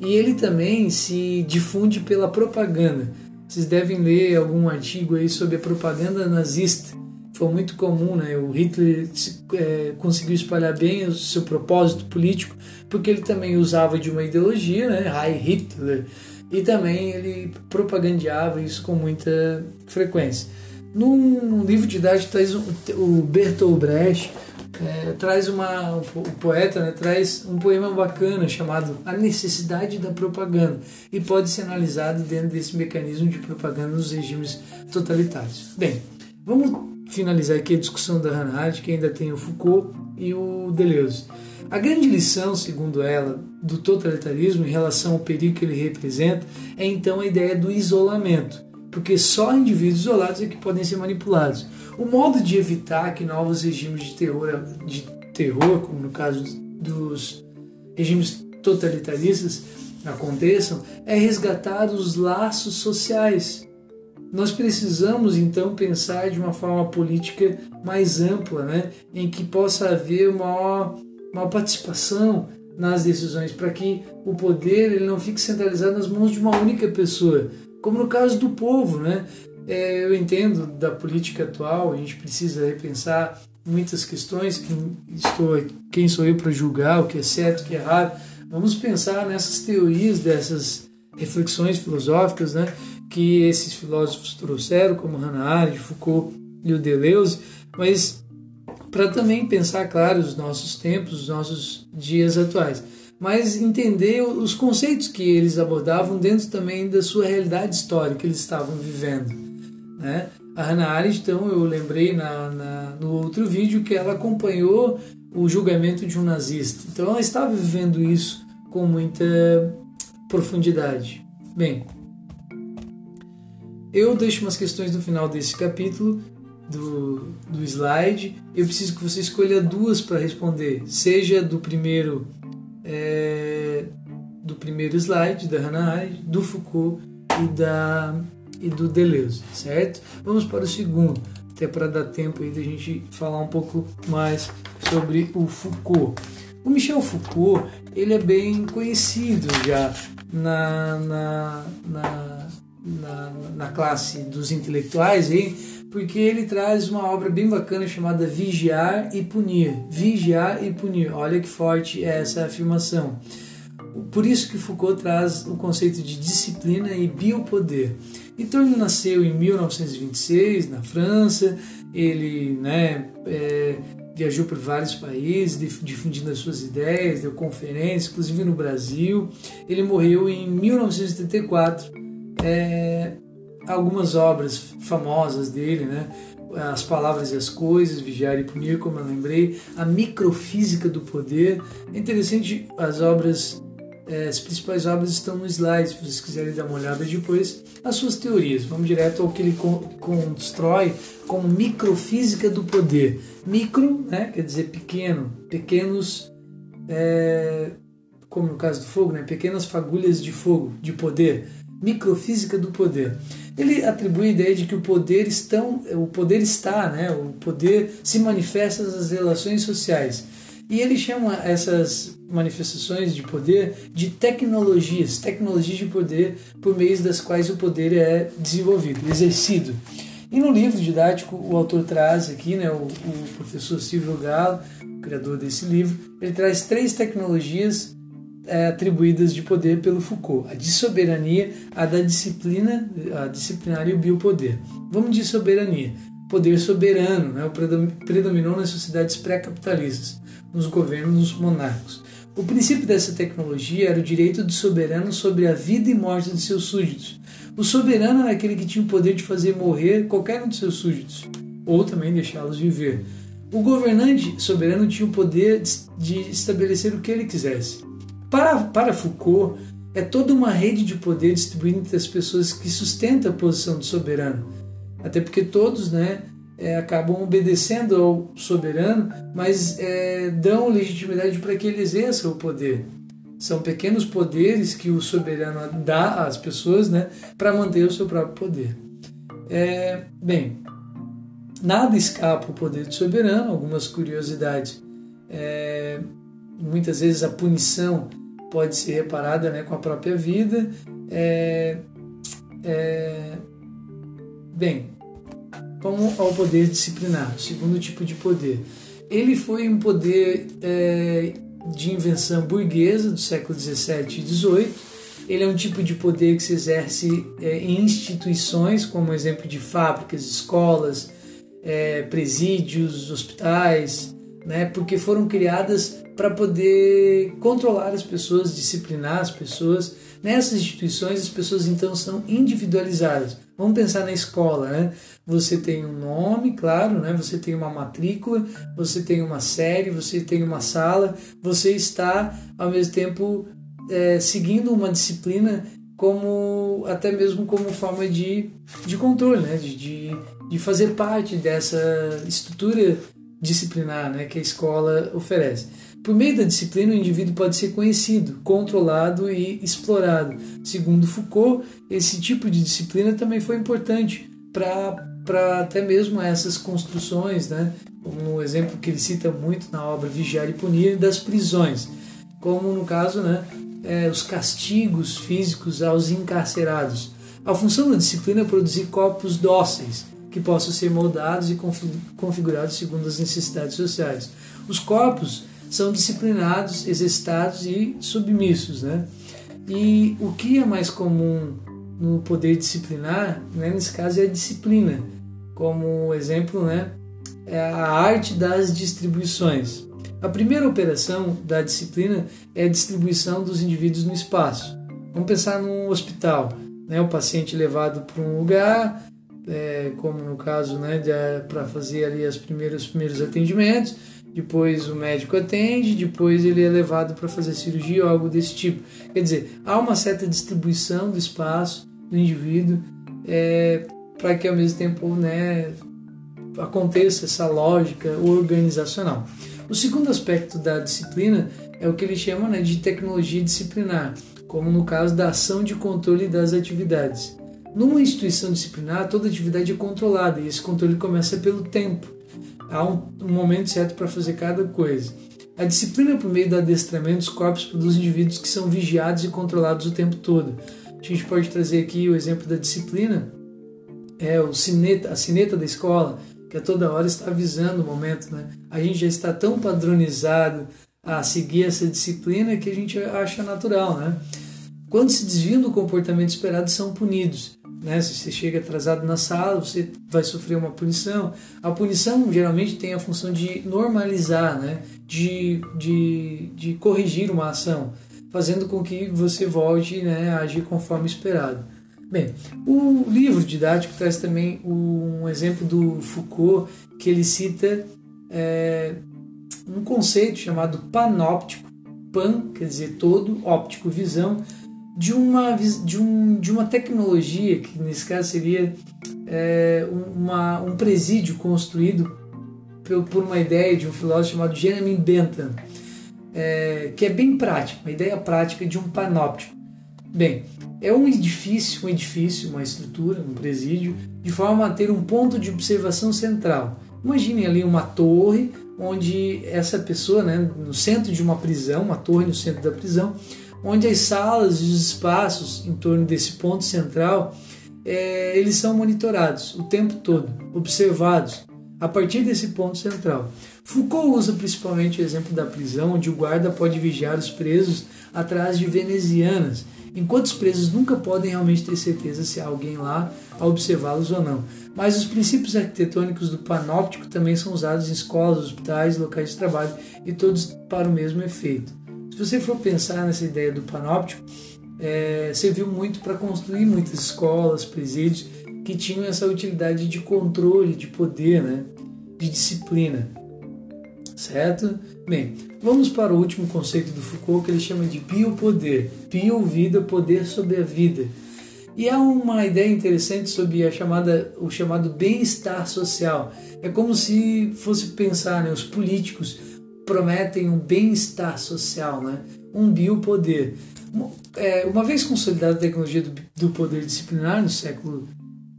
e ele também se difunde pela propaganda. Vocês devem ler algum artigo aí sobre a propaganda nazista. Foi muito comum, né? O Hitler é, conseguiu espalhar bem o seu propósito político, porque ele também usava de uma ideologia, né? Heil Hitler, e também ele propagandeava isso com muita frequência. Num livro didático traz o Bertolt Brecht é, traz uma o poeta né, traz um poema bacana chamado A Necessidade da Propaganda e pode ser analisado dentro desse mecanismo de propaganda nos regimes totalitários. Bem, vamos finalizar aqui a discussão da Hannah Arendt, que ainda tem o Foucault e o Deleuze. A grande lição, segundo ela, do totalitarismo em relação ao perigo que ele representa é então a ideia do isolamento porque só indivíduos isolados é que podem ser manipulados. O modo de evitar que novos regimes de terror, de terror como no caso dos regimes totalitaristas, aconteçam é resgatar os laços sociais. Nós precisamos então pensar de uma forma política mais ampla, né, em que possa haver uma participação nas decisões, para que o poder ele não fique centralizado nas mãos de uma única pessoa, como no caso do povo, né? É, eu entendo da política atual, a gente precisa repensar muitas questões. Quem, estou, quem sou eu para julgar o que é certo, o que é errado? Vamos pensar nessas teorias, dessas reflexões filosóficas, né? Que esses filósofos trouxeram, como Hannah Arendt, Foucault e o Deleuze, mas para também pensar, claro, os nossos tempos, os nossos dias atuais mas entender os conceitos que eles abordavam dentro também da sua realidade histórica que eles estavam vivendo. Né? A Hannah Arendt, então, eu lembrei na, na, no outro vídeo que ela acompanhou o julgamento de um nazista. Então ela estava vivendo isso com muita profundidade. Bem, eu deixo umas questões no final desse capítulo do, do slide. Eu preciso que você escolha duas para responder, seja do primeiro é, do primeiro slide da Hannah Arendt, do Foucault e, da, e do Deleuze, certo? Vamos para o segundo, até para dar tempo aí da gente falar um pouco mais sobre o Foucault. O Michel Foucault ele é bem conhecido já na, na, na, na, na classe dos intelectuais aí, porque ele traz uma obra bem bacana chamada Vigiar e Punir. Vigiar e punir. Olha que forte é essa afirmação. Por isso que Foucault traz o conceito de disciplina e biopoder. Então ele nasceu em 1926 na França. Ele, né, é, viajou por vários países, difundindo as suas ideias, deu conferências, inclusive no Brasil. Ele morreu em 1974. É, algumas obras famosas dele, né? As Palavras e as Coisas, Vigiar e Punir, como eu lembrei, A Microfísica do Poder. É interessante, as obras, é, as principais obras estão no slide, se vocês quiserem dar uma olhada depois. As suas teorias, vamos direto ao que ele constrói como Microfísica do Poder. Micro, né, quer dizer pequeno, pequenos, é, como no caso do fogo, né, pequenas fagulhas de fogo, de poder. Microfísica do Poder. Ele atribui a ideia de que o poder, estão, o poder está, né? o poder se manifesta nas relações sociais. E ele chama essas manifestações de poder de tecnologias, tecnologias de poder por meio das quais o poder é desenvolvido, exercido. E no livro didático, o autor traz aqui, né, o, o professor Silvio Galo, criador desse livro, ele traz três tecnologias é, atribuídas de poder pelo Foucault: a de soberania, a da disciplina, a disciplinar e o biopoder. Vamos de soberania. Poder soberano né, predominou nas sociedades pré-capitalistas, nos governos monárquicos. O princípio dessa tecnologia era o direito do soberano sobre a vida e morte de seus súditos. O soberano era aquele que tinha o poder de fazer morrer qualquer um de seus súditos, ou também deixá-los viver. O governante soberano tinha o poder de estabelecer o que ele quisesse. Para, para Foucault, é toda uma rede de poder distribuída entre as pessoas que sustenta a posição de soberano. Até porque todos né, é, acabam obedecendo ao soberano, mas é, dão legitimidade para que ele exerça o poder. São pequenos poderes que o soberano dá às pessoas né, para manter o seu próprio poder. É, bem, nada escapa ao poder do soberano, algumas curiosidades. É, muitas vezes a punição pode ser reparada né, com a própria vida. É, é, bem, vamos ao poder disciplinar, segundo tipo de poder. Ele foi um poder é, de invenção burguesa do século 17 e 18. Ele é um tipo de poder que se exerce é, em instituições, como exemplo de fábricas, escolas, é, presídios, hospitais, né, porque foram criadas para poder controlar as pessoas, disciplinar as pessoas. Nessas instituições, as pessoas então são individualizadas. Vamos pensar na escola, né? Você tem um nome, claro, né? Você tem uma matrícula, você tem uma série, você tem uma sala, você está ao mesmo tempo é, seguindo uma disciplina como até mesmo como forma de, de controle, né? de, de, de fazer parte dessa estrutura disciplinar né? que a escola oferece. Por meio da disciplina, o indivíduo pode ser conhecido, controlado e explorado. Segundo Foucault, esse tipo de disciplina também foi importante para até mesmo essas construções, né? um exemplo que ele cita muito na obra Vigiar e Punir, das prisões, como no caso né, é, os castigos físicos aos encarcerados. A função da disciplina é produzir corpos dóceis, que possam ser moldados e configurados segundo as necessidades sociais. Os corpos são disciplinados, exercitados e submissos. Né? E o que é mais comum no poder disciplinar, né, nesse caso, é a disciplina. Como exemplo, né, é a arte das distribuições. A primeira operação da disciplina é a distribuição dos indivíduos no espaço. Vamos pensar num hospital, né? o paciente levado para um lugar, é, como no caso, né, para fazer ali as primeiras, os primeiros atendimentos, depois o médico atende, depois ele é levado para fazer cirurgia ou algo desse tipo. Quer dizer, há uma certa distribuição do espaço do indivíduo é, para que ao mesmo tempo né, aconteça essa lógica organizacional. O segundo aspecto da disciplina é o que ele chama né, de tecnologia disciplinar, como no caso da ação de controle das atividades. Numa instituição disciplinar, toda atividade é controlada e esse controle começa pelo tempo. Há um, um momento certo para fazer cada coisa. A disciplina, por meio do adestramento dos corpos, produz indivíduos que são vigiados e controlados o tempo todo. A gente pode trazer aqui o exemplo da disciplina, é o cineta, a cineta da escola, que a toda hora está avisando o momento, né? A gente já está tão padronizado a seguir essa disciplina que a gente acha natural, né? Quando se desviam do comportamento esperado, são punidos. Né? Se você chega atrasado na sala, você vai sofrer uma punição. A punição geralmente tem a função de normalizar, né? de, de, de corrigir uma ação, fazendo com que você volte né, a agir conforme esperado. Bem, o livro didático traz também um exemplo do Foucault que ele cita é, um conceito chamado panóptico, pan quer dizer todo, óptico visão, de uma, de, um, de uma tecnologia que nesse caso seria é, uma, um presídio construído por, uma ideia de um filósofo chamado Jeremy Bentham, é, que é bem prático, uma ideia prática de um panóptico. Bem, é um edifício, um edifício, uma estrutura, um presídio, de forma a ter um ponto de observação central. Imaginem ali uma torre onde essa pessoa, né, no centro de uma prisão, uma torre no centro da prisão, onde as salas e os espaços em torno desse ponto central, é, eles são monitorados o tempo todo, observados a partir desse ponto central. Foucault usa principalmente o exemplo da prisão, onde o guarda pode vigiar os presos atrás de venezianas enquanto os presos nunca podem realmente ter certeza se há alguém lá a observá-los ou não. Mas os princípios arquitetônicos do panóptico também são usados em escolas, hospitais, locais de trabalho e todos para o mesmo efeito. Se você for pensar nessa ideia do panóptico, é, serviu muito para construir muitas escolas, presídios que tinham essa utilidade de controle, de poder, né, de disciplina. Certo? Bem, vamos para o último conceito do Foucault que ele chama de biopoder. Bio, vida, poder sobre a vida. E há uma ideia interessante sobre a chamada, o chamado bem-estar social. É como se fosse pensar, né, os políticos prometem um bem-estar social, né, um biopoder. É, uma vez consolidada a tecnologia do, poder disciplinar no século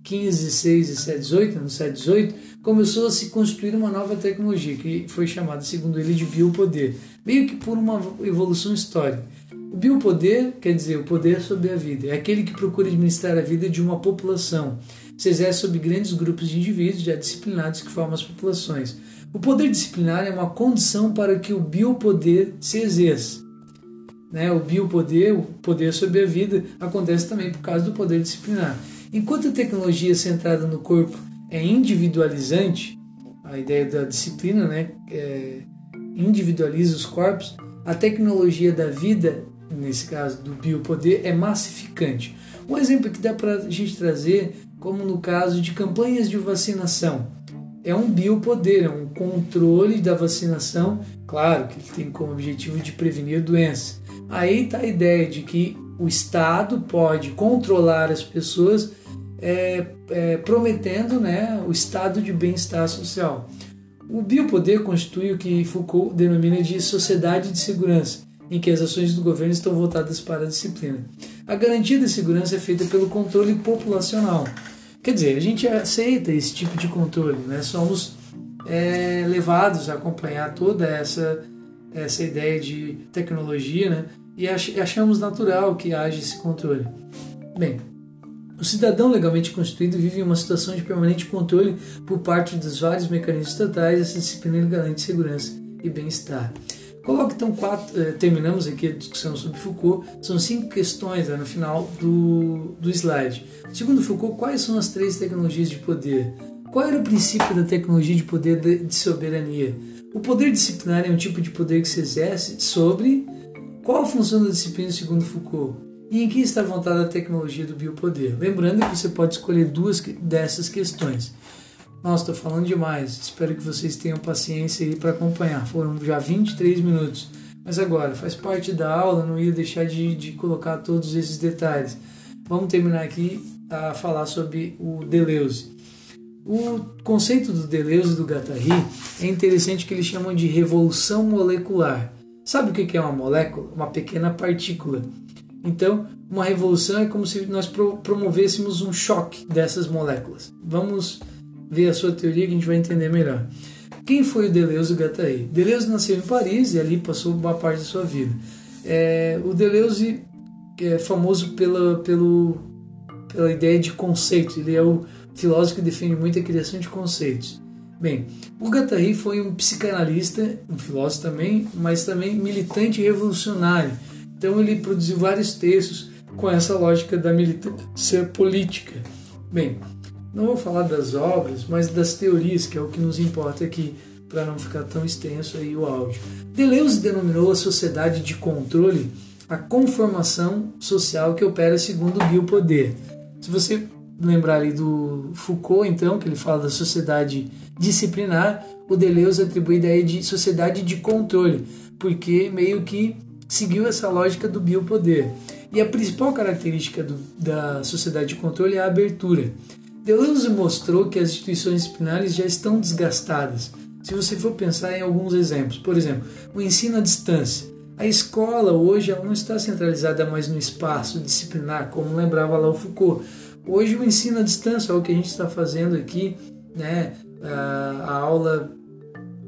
15, 16 e 7, 18, no 7, 18, começou a se construir uma nova tecnologia, que foi chamada, segundo ele, de biopoder, meio que por uma evolução histórica. O biopoder quer dizer o poder sobre a vida, é aquele que procura administrar a vida de uma população. Se exerce sobre grandes grupos de indivíduos já disciplinados que formam as populações. O poder disciplinar é uma condição para que o biopoder se exerça. Né? O biopoder, o poder sobre a vida, acontece também por causa do poder disciplinar. Enquanto a tecnologia centrada no corpo é individualizante, a ideia da disciplina né, é, individualiza os corpos, a tecnologia da vida, nesse caso do biopoder, é massificante. Um exemplo que dá para a gente trazer, como no caso de campanhas de vacinação é um biopoder, é um controle da vacinação, claro que ele tem como objetivo de prevenir doenças. Aí está a ideia de que o Estado pode controlar as pessoas é, é, prometendo né, o estado de bem-estar social. O biopoder constitui o que Foucault denomina de sociedade de segurança, em que as ações do governo estão voltadas para a disciplina. A garantia da segurança é feita pelo controle populacional, Quer dizer, a gente aceita esse tipo de controle, né? somos é, levados a acompanhar toda essa, essa ideia de tecnologia né? e achamos natural que haja esse controle. Bem, o cidadão legalmente constituído vive uma situação de permanente controle por parte dos vários mecanismos estatais, essa disciplina garante segurança e bem-estar. Coloque então quatro, eh, terminamos aqui a discussão sobre Foucault, são cinco questões né, no final do, do slide. Segundo Foucault, quais são as três tecnologias de poder? Qual era o princípio da tecnologia de poder de, de soberania? O poder disciplinar é um tipo de poder que se exerce sobre qual a função da disciplina segundo Foucault? E em que está montada a tecnologia do biopoder? Lembrando que você pode escolher duas dessas questões. Nossa, estou falando demais. Espero que vocês tenham paciência aí para acompanhar. Foram já 23 minutos. Mas agora, faz parte da aula, não ia deixar de, de colocar todos esses detalhes. Vamos terminar aqui a falar sobre o Deleuze. O conceito do Deleuze e do Guattari é interessante que eles chamam de revolução molecular. Sabe o que é uma molécula? Uma pequena partícula. Então, uma revolução é como se nós promovêssemos um choque dessas moléculas. Vamos ver a sua teoria que a gente vai entender melhor. Quem foi o Deleuze Guattari? Deleuze nasceu em Paris e ali passou boa parte da sua vida. É, o Deleuze é famoso pela, pelo, pela ideia de conceito. Ele é o filósofo que defende muito a criação de conceitos. Bem, o Guattari foi um psicanalista, um filósofo também, mas também militante revolucionário. Então ele produziu vários textos com essa lógica da militância política. Bem, não vou falar das obras, mas das teorias, que é o que nos importa aqui, para não ficar tão extenso aí o áudio. Deleuze denominou a sociedade de controle a conformação social que opera segundo o biopoder. Se você lembrar ali do Foucault, então, que ele fala da sociedade disciplinar, o Deleuze atribui a ideia de sociedade de controle, porque meio que seguiu essa lógica do biopoder. E a principal característica do, da sociedade de controle é a abertura. Deleuze mostrou que as instituições disciplinares já estão desgastadas. Se você for pensar em alguns exemplos, por exemplo, o ensino à distância. A escola hoje ela não está centralizada mais no espaço disciplinar, como lembrava lá o Foucault. Hoje o ensino à distância é o que a gente está fazendo aqui, né? a, aula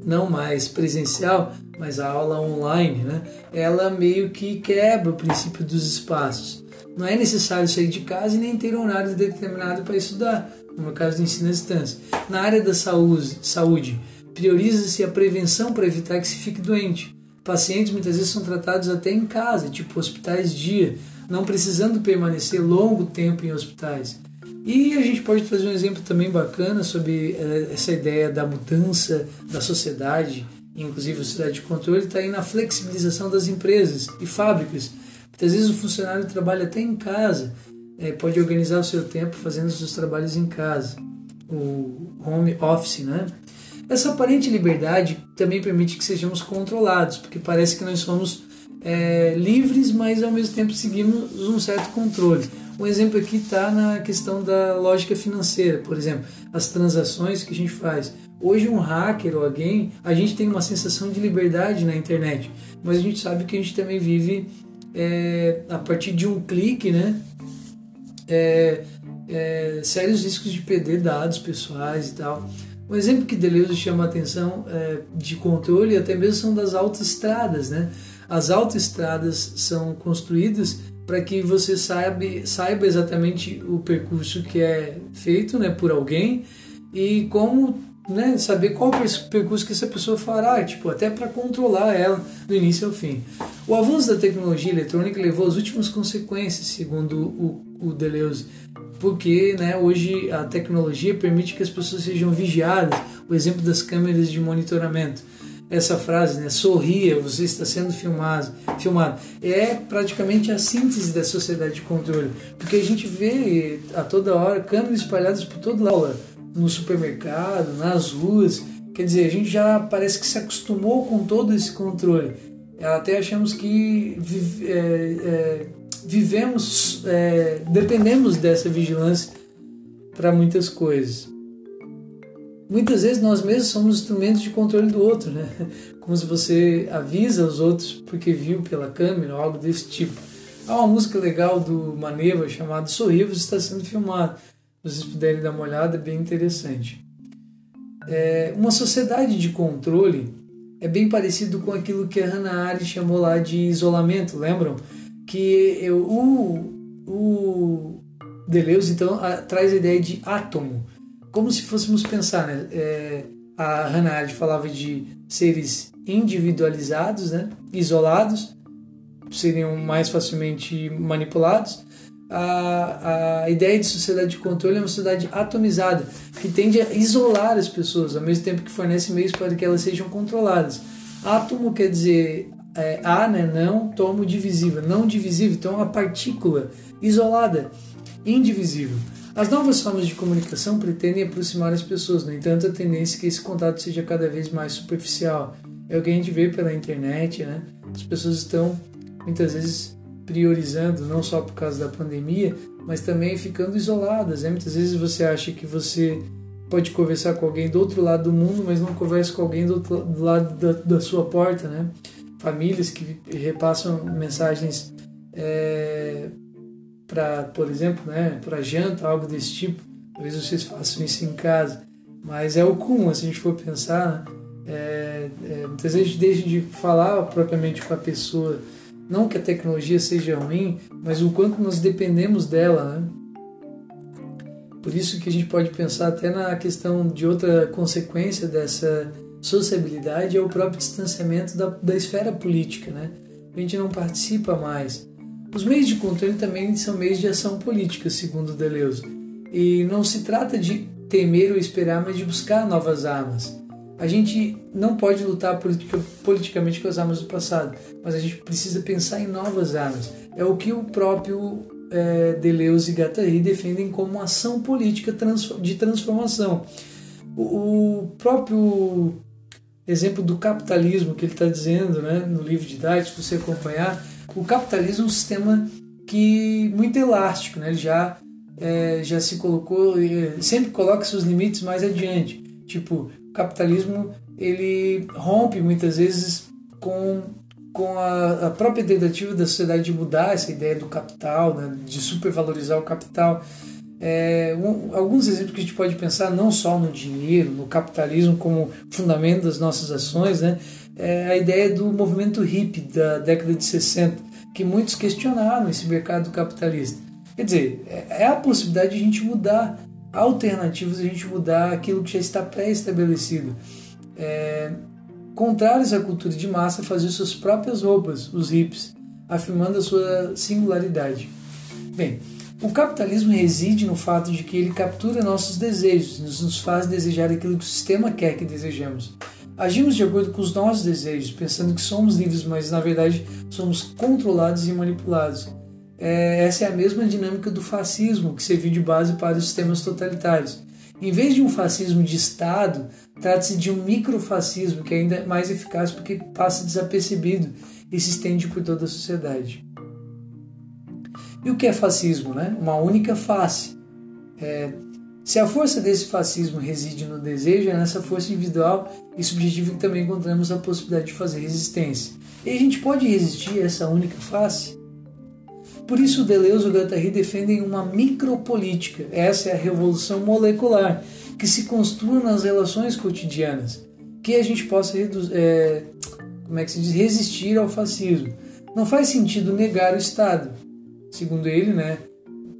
não mais presencial, mas a aula online, né? ela meio que quebra o princípio dos espaços. Não é necessário sair de casa e nem ter um horário determinado para estudar, no caso do ensino à distância. Na área da saúde, prioriza-se a prevenção para evitar que se fique doente. Pacientes muitas vezes são tratados até em casa, tipo hospitais dia, não precisando permanecer longo tempo em hospitais. E a gente pode trazer um exemplo também bacana sobre eh, essa ideia da mudança da sociedade, inclusive a sociedade de controle, está aí na flexibilização das empresas e fábricas Muitas vezes o funcionário trabalha até em casa, é, pode organizar o seu tempo fazendo os seus trabalhos em casa, o home office, né? Essa aparente liberdade também permite que sejamos controlados, porque parece que nós somos é, livres, mas ao mesmo tempo seguimos um certo controle. Um exemplo aqui está na questão da lógica financeira, por exemplo, as transações que a gente faz. Hoje um hacker ou alguém, a gente tem uma sensação de liberdade na internet, mas a gente sabe que a gente também vive é, a partir de um clique, né? É, é, sérios riscos de perder dados pessoais e tal. Um exemplo que Deleuze chama a atenção é, de controle até mesmo são das autoestradas, né? As autoestradas são construídas para que você saiba, saiba exatamente o percurso que é feito né, por alguém e como né, saber qual percurso que essa pessoa fará, tipo, até para controlar ela do início ao fim. O avanço da tecnologia eletrônica levou às últimas consequências, segundo o, o Deleuze, porque né, hoje a tecnologia permite que as pessoas sejam vigiadas, o exemplo das câmeras de monitoramento essa frase, né? Sorria, você está sendo filmado, filmado. É praticamente a síntese da sociedade de controle, porque a gente vê a toda hora câmeras espalhadas por todo lado, no supermercado, nas ruas. Quer dizer, a gente já parece que se acostumou com todo esse controle. Até achamos que vive, é, é, vivemos, é, dependemos dessa vigilância para muitas coisas muitas vezes nós mesmos somos instrumentos de controle do outro, né? Como se você avisa os outros porque viu pela câmera ou algo desse tipo. Há uma música legal do Maneva chamada Sorrir, você está sendo filmado. Vocês puderem dar uma olhada, é bem interessante. É, uma sociedade de controle é bem parecido com aquilo que a Hannah Arendt chamou lá de isolamento, lembram? Que eu, o, o Deleuze então a, traz a ideia de átomo como se fôssemos pensar, né? É, a Hannah Arendt falava de seres individualizados, né? isolados, seriam mais facilmente manipulados. A, a ideia de sociedade de controle é uma sociedade atomizada, que tende a isolar as pessoas, ao mesmo tempo que fornece meios para que elas sejam controladas. Átomo quer dizer é, A, né, não, tomo divisível, não divisível, então é uma partícula isolada, indivisível. As novas formas de comunicação pretendem aproximar as pessoas, no entanto, a tendência é que esse contato seja cada vez mais superficial. É o que a gente vê pela internet, né? As pessoas estão muitas vezes priorizando, não só por causa da pandemia, mas também ficando isoladas. Né? Muitas vezes você acha que você pode conversar com alguém do outro lado do mundo, mas não conversa com alguém do outro do lado da, da sua porta, né? Famílias que repassam mensagens é, para, por exemplo, né, para janta, algo desse tipo. Talvez vocês façam isso em casa, mas é o comum, se a gente for pensar. Né? É, é, muitas vezes a gente deixa de falar propriamente com a pessoa, não que a tecnologia seja ruim, mas o quanto nós dependemos dela. Né? Por isso que a gente pode pensar até na questão de outra consequência dessa sociabilidade é o próprio distanciamento da, da esfera política, né? A gente não participa mais. Os meios de controle também são meios de ação política, segundo Deleuze, e não se trata de temer ou esperar, mas de buscar novas armas. A gente não pode lutar politica, politicamente com as armas do passado, mas a gente precisa pensar em novas armas. É o que o próprio é, Deleuze e Guattari defendem como ação política de transformação. O, próprio exemplo do capitalismo que ele está dizendo né, no livro de Didático, se você acompanhar, o capitalismo é um sistema que muito elástico, né? Ele já é, já se colocou, sempre coloca seus limites mais adiante. Tipo, o capitalismo ele rompe muitas vezes com, com a, a própria tentativa da sociedade de mudar essa ideia do capital, né? de supervalorizar o capital. É, um, alguns exemplos que a gente pode pensar não só no dinheiro, no capitalismo como fundamento das nossas ações, né? É a ideia do movimento hippie da década de 60, que muitos questionaram esse mercado capitalista. Quer dizer, é, é a possibilidade de a gente mudar alternativas, a gente mudar aquilo que já está pré-estabelecido. É, contrários à cultura de massa, fazer suas próprias roupas, os hippies, afirmando a sua singularidade. Bem, o capitalismo reside no fato de que ele captura nossos desejos, nos faz desejar aquilo que o sistema quer que desejemos. Agimos de acordo com os nossos desejos, pensando que somos livres, mas na verdade somos controlados e manipulados. É, essa é a mesma dinâmica do fascismo, que serviu de base para os sistemas totalitários. Em vez de um fascismo de Estado, trata-se de um microfascismo que é ainda mais eficaz porque passa desapercebido e se estende por toda a sociedade. E o que é fascismo? Né? Uma única face. É, se a força desse fascismo reside no desejo, é nessa força individual e subjetiva que também encontramos a possibilidade de fazer resistência. E a gente pode resistir a essa única face? Por isso, Deleuze e o Guattari defendem uma micropolítica. Essa é a revolução molecular que se construa nas relações cotidianas, que a gente possa é, como é que se diz, resistir ao fascismo. Não faz sentido negar o Estado, segundo ele, né?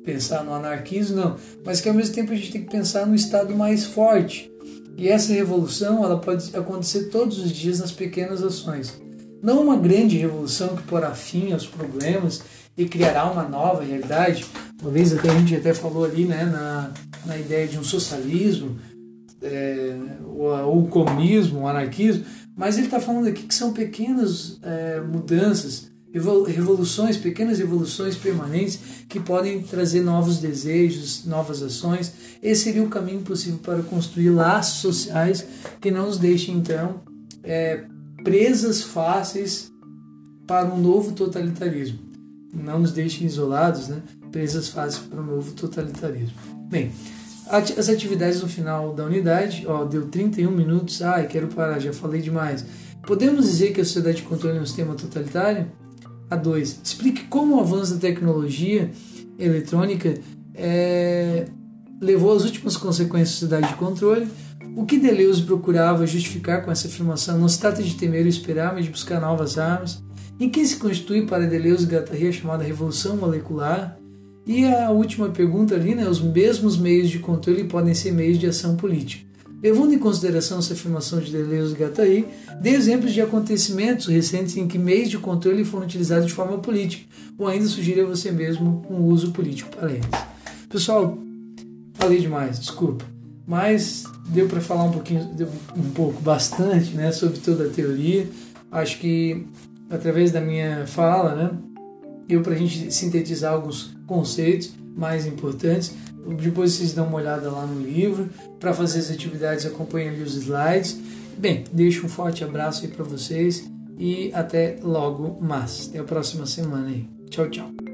Pensar no anarquismo, não. Mas que ao mesmo tempo a gente tem que pensar no Estado mais forte. E essa revolução ela pode acontecer todos os dias nas pequenas ações. Não uma grande revolução que porá fim aos problemas e criará uma nova realidade. Uma vez até a gente até falou ali né, na, na ideia de um socialismo, é, ou, o comunismo, o anarquismo, mas ele está falando aqui que são pequenas é, mudanças, revoluções, pequenas revoluções permanentes que podem trazer novos desejos, novas ações. Esse seria o caminho possível para construir laços sociais que não nos deixem, então, é, presas fáceis para um novo totalitarismo. Não nos deixem isolados, né? presas fáceis para um novo totalitarismo. Bem, as atividades no final da unidade, ó, deu 31 minutos. Ai, quero parar, já falei demais. Podemos dizer que a sociedade de controle é um sistema totalitário? A 2. Explique como o avanço da tecnologia eletrônica é, levou às últimas consequências da sociedade de controle. O que Deleuze procurava justificar com essa afirmação não se trata de temer ou esperar, mas de buscar novas armas. Em que se constitui para Deleuze e Guattari a chamada revolução molecular? E a última pergunta ali, né, os mesmos meios de controle podem ser meios de ação política. Levando em consideração essa afirmação de Deleuze e Guattari, dê exemplos de acontecimentos recentes em que meios de controle foram utilizados de forma política, ou ainda sugira você mesmo um uso político para eles. Pessoal, falei demais, desculpa, mas deu para falar um pouquinho, um pouco, bastante, né, sobre toda a teoria. Acho que através da minha fala, né, deu para a gente sintetizar alguns conceitos mais importantes. Depois vocês dão uma olhada lá no livro. Para fazer as atividades, acompanhem ali os slides. Bem, deixo um forte abraço aí para vocês e até logo mais. Até a próxima semana aí. Tchau, tchau.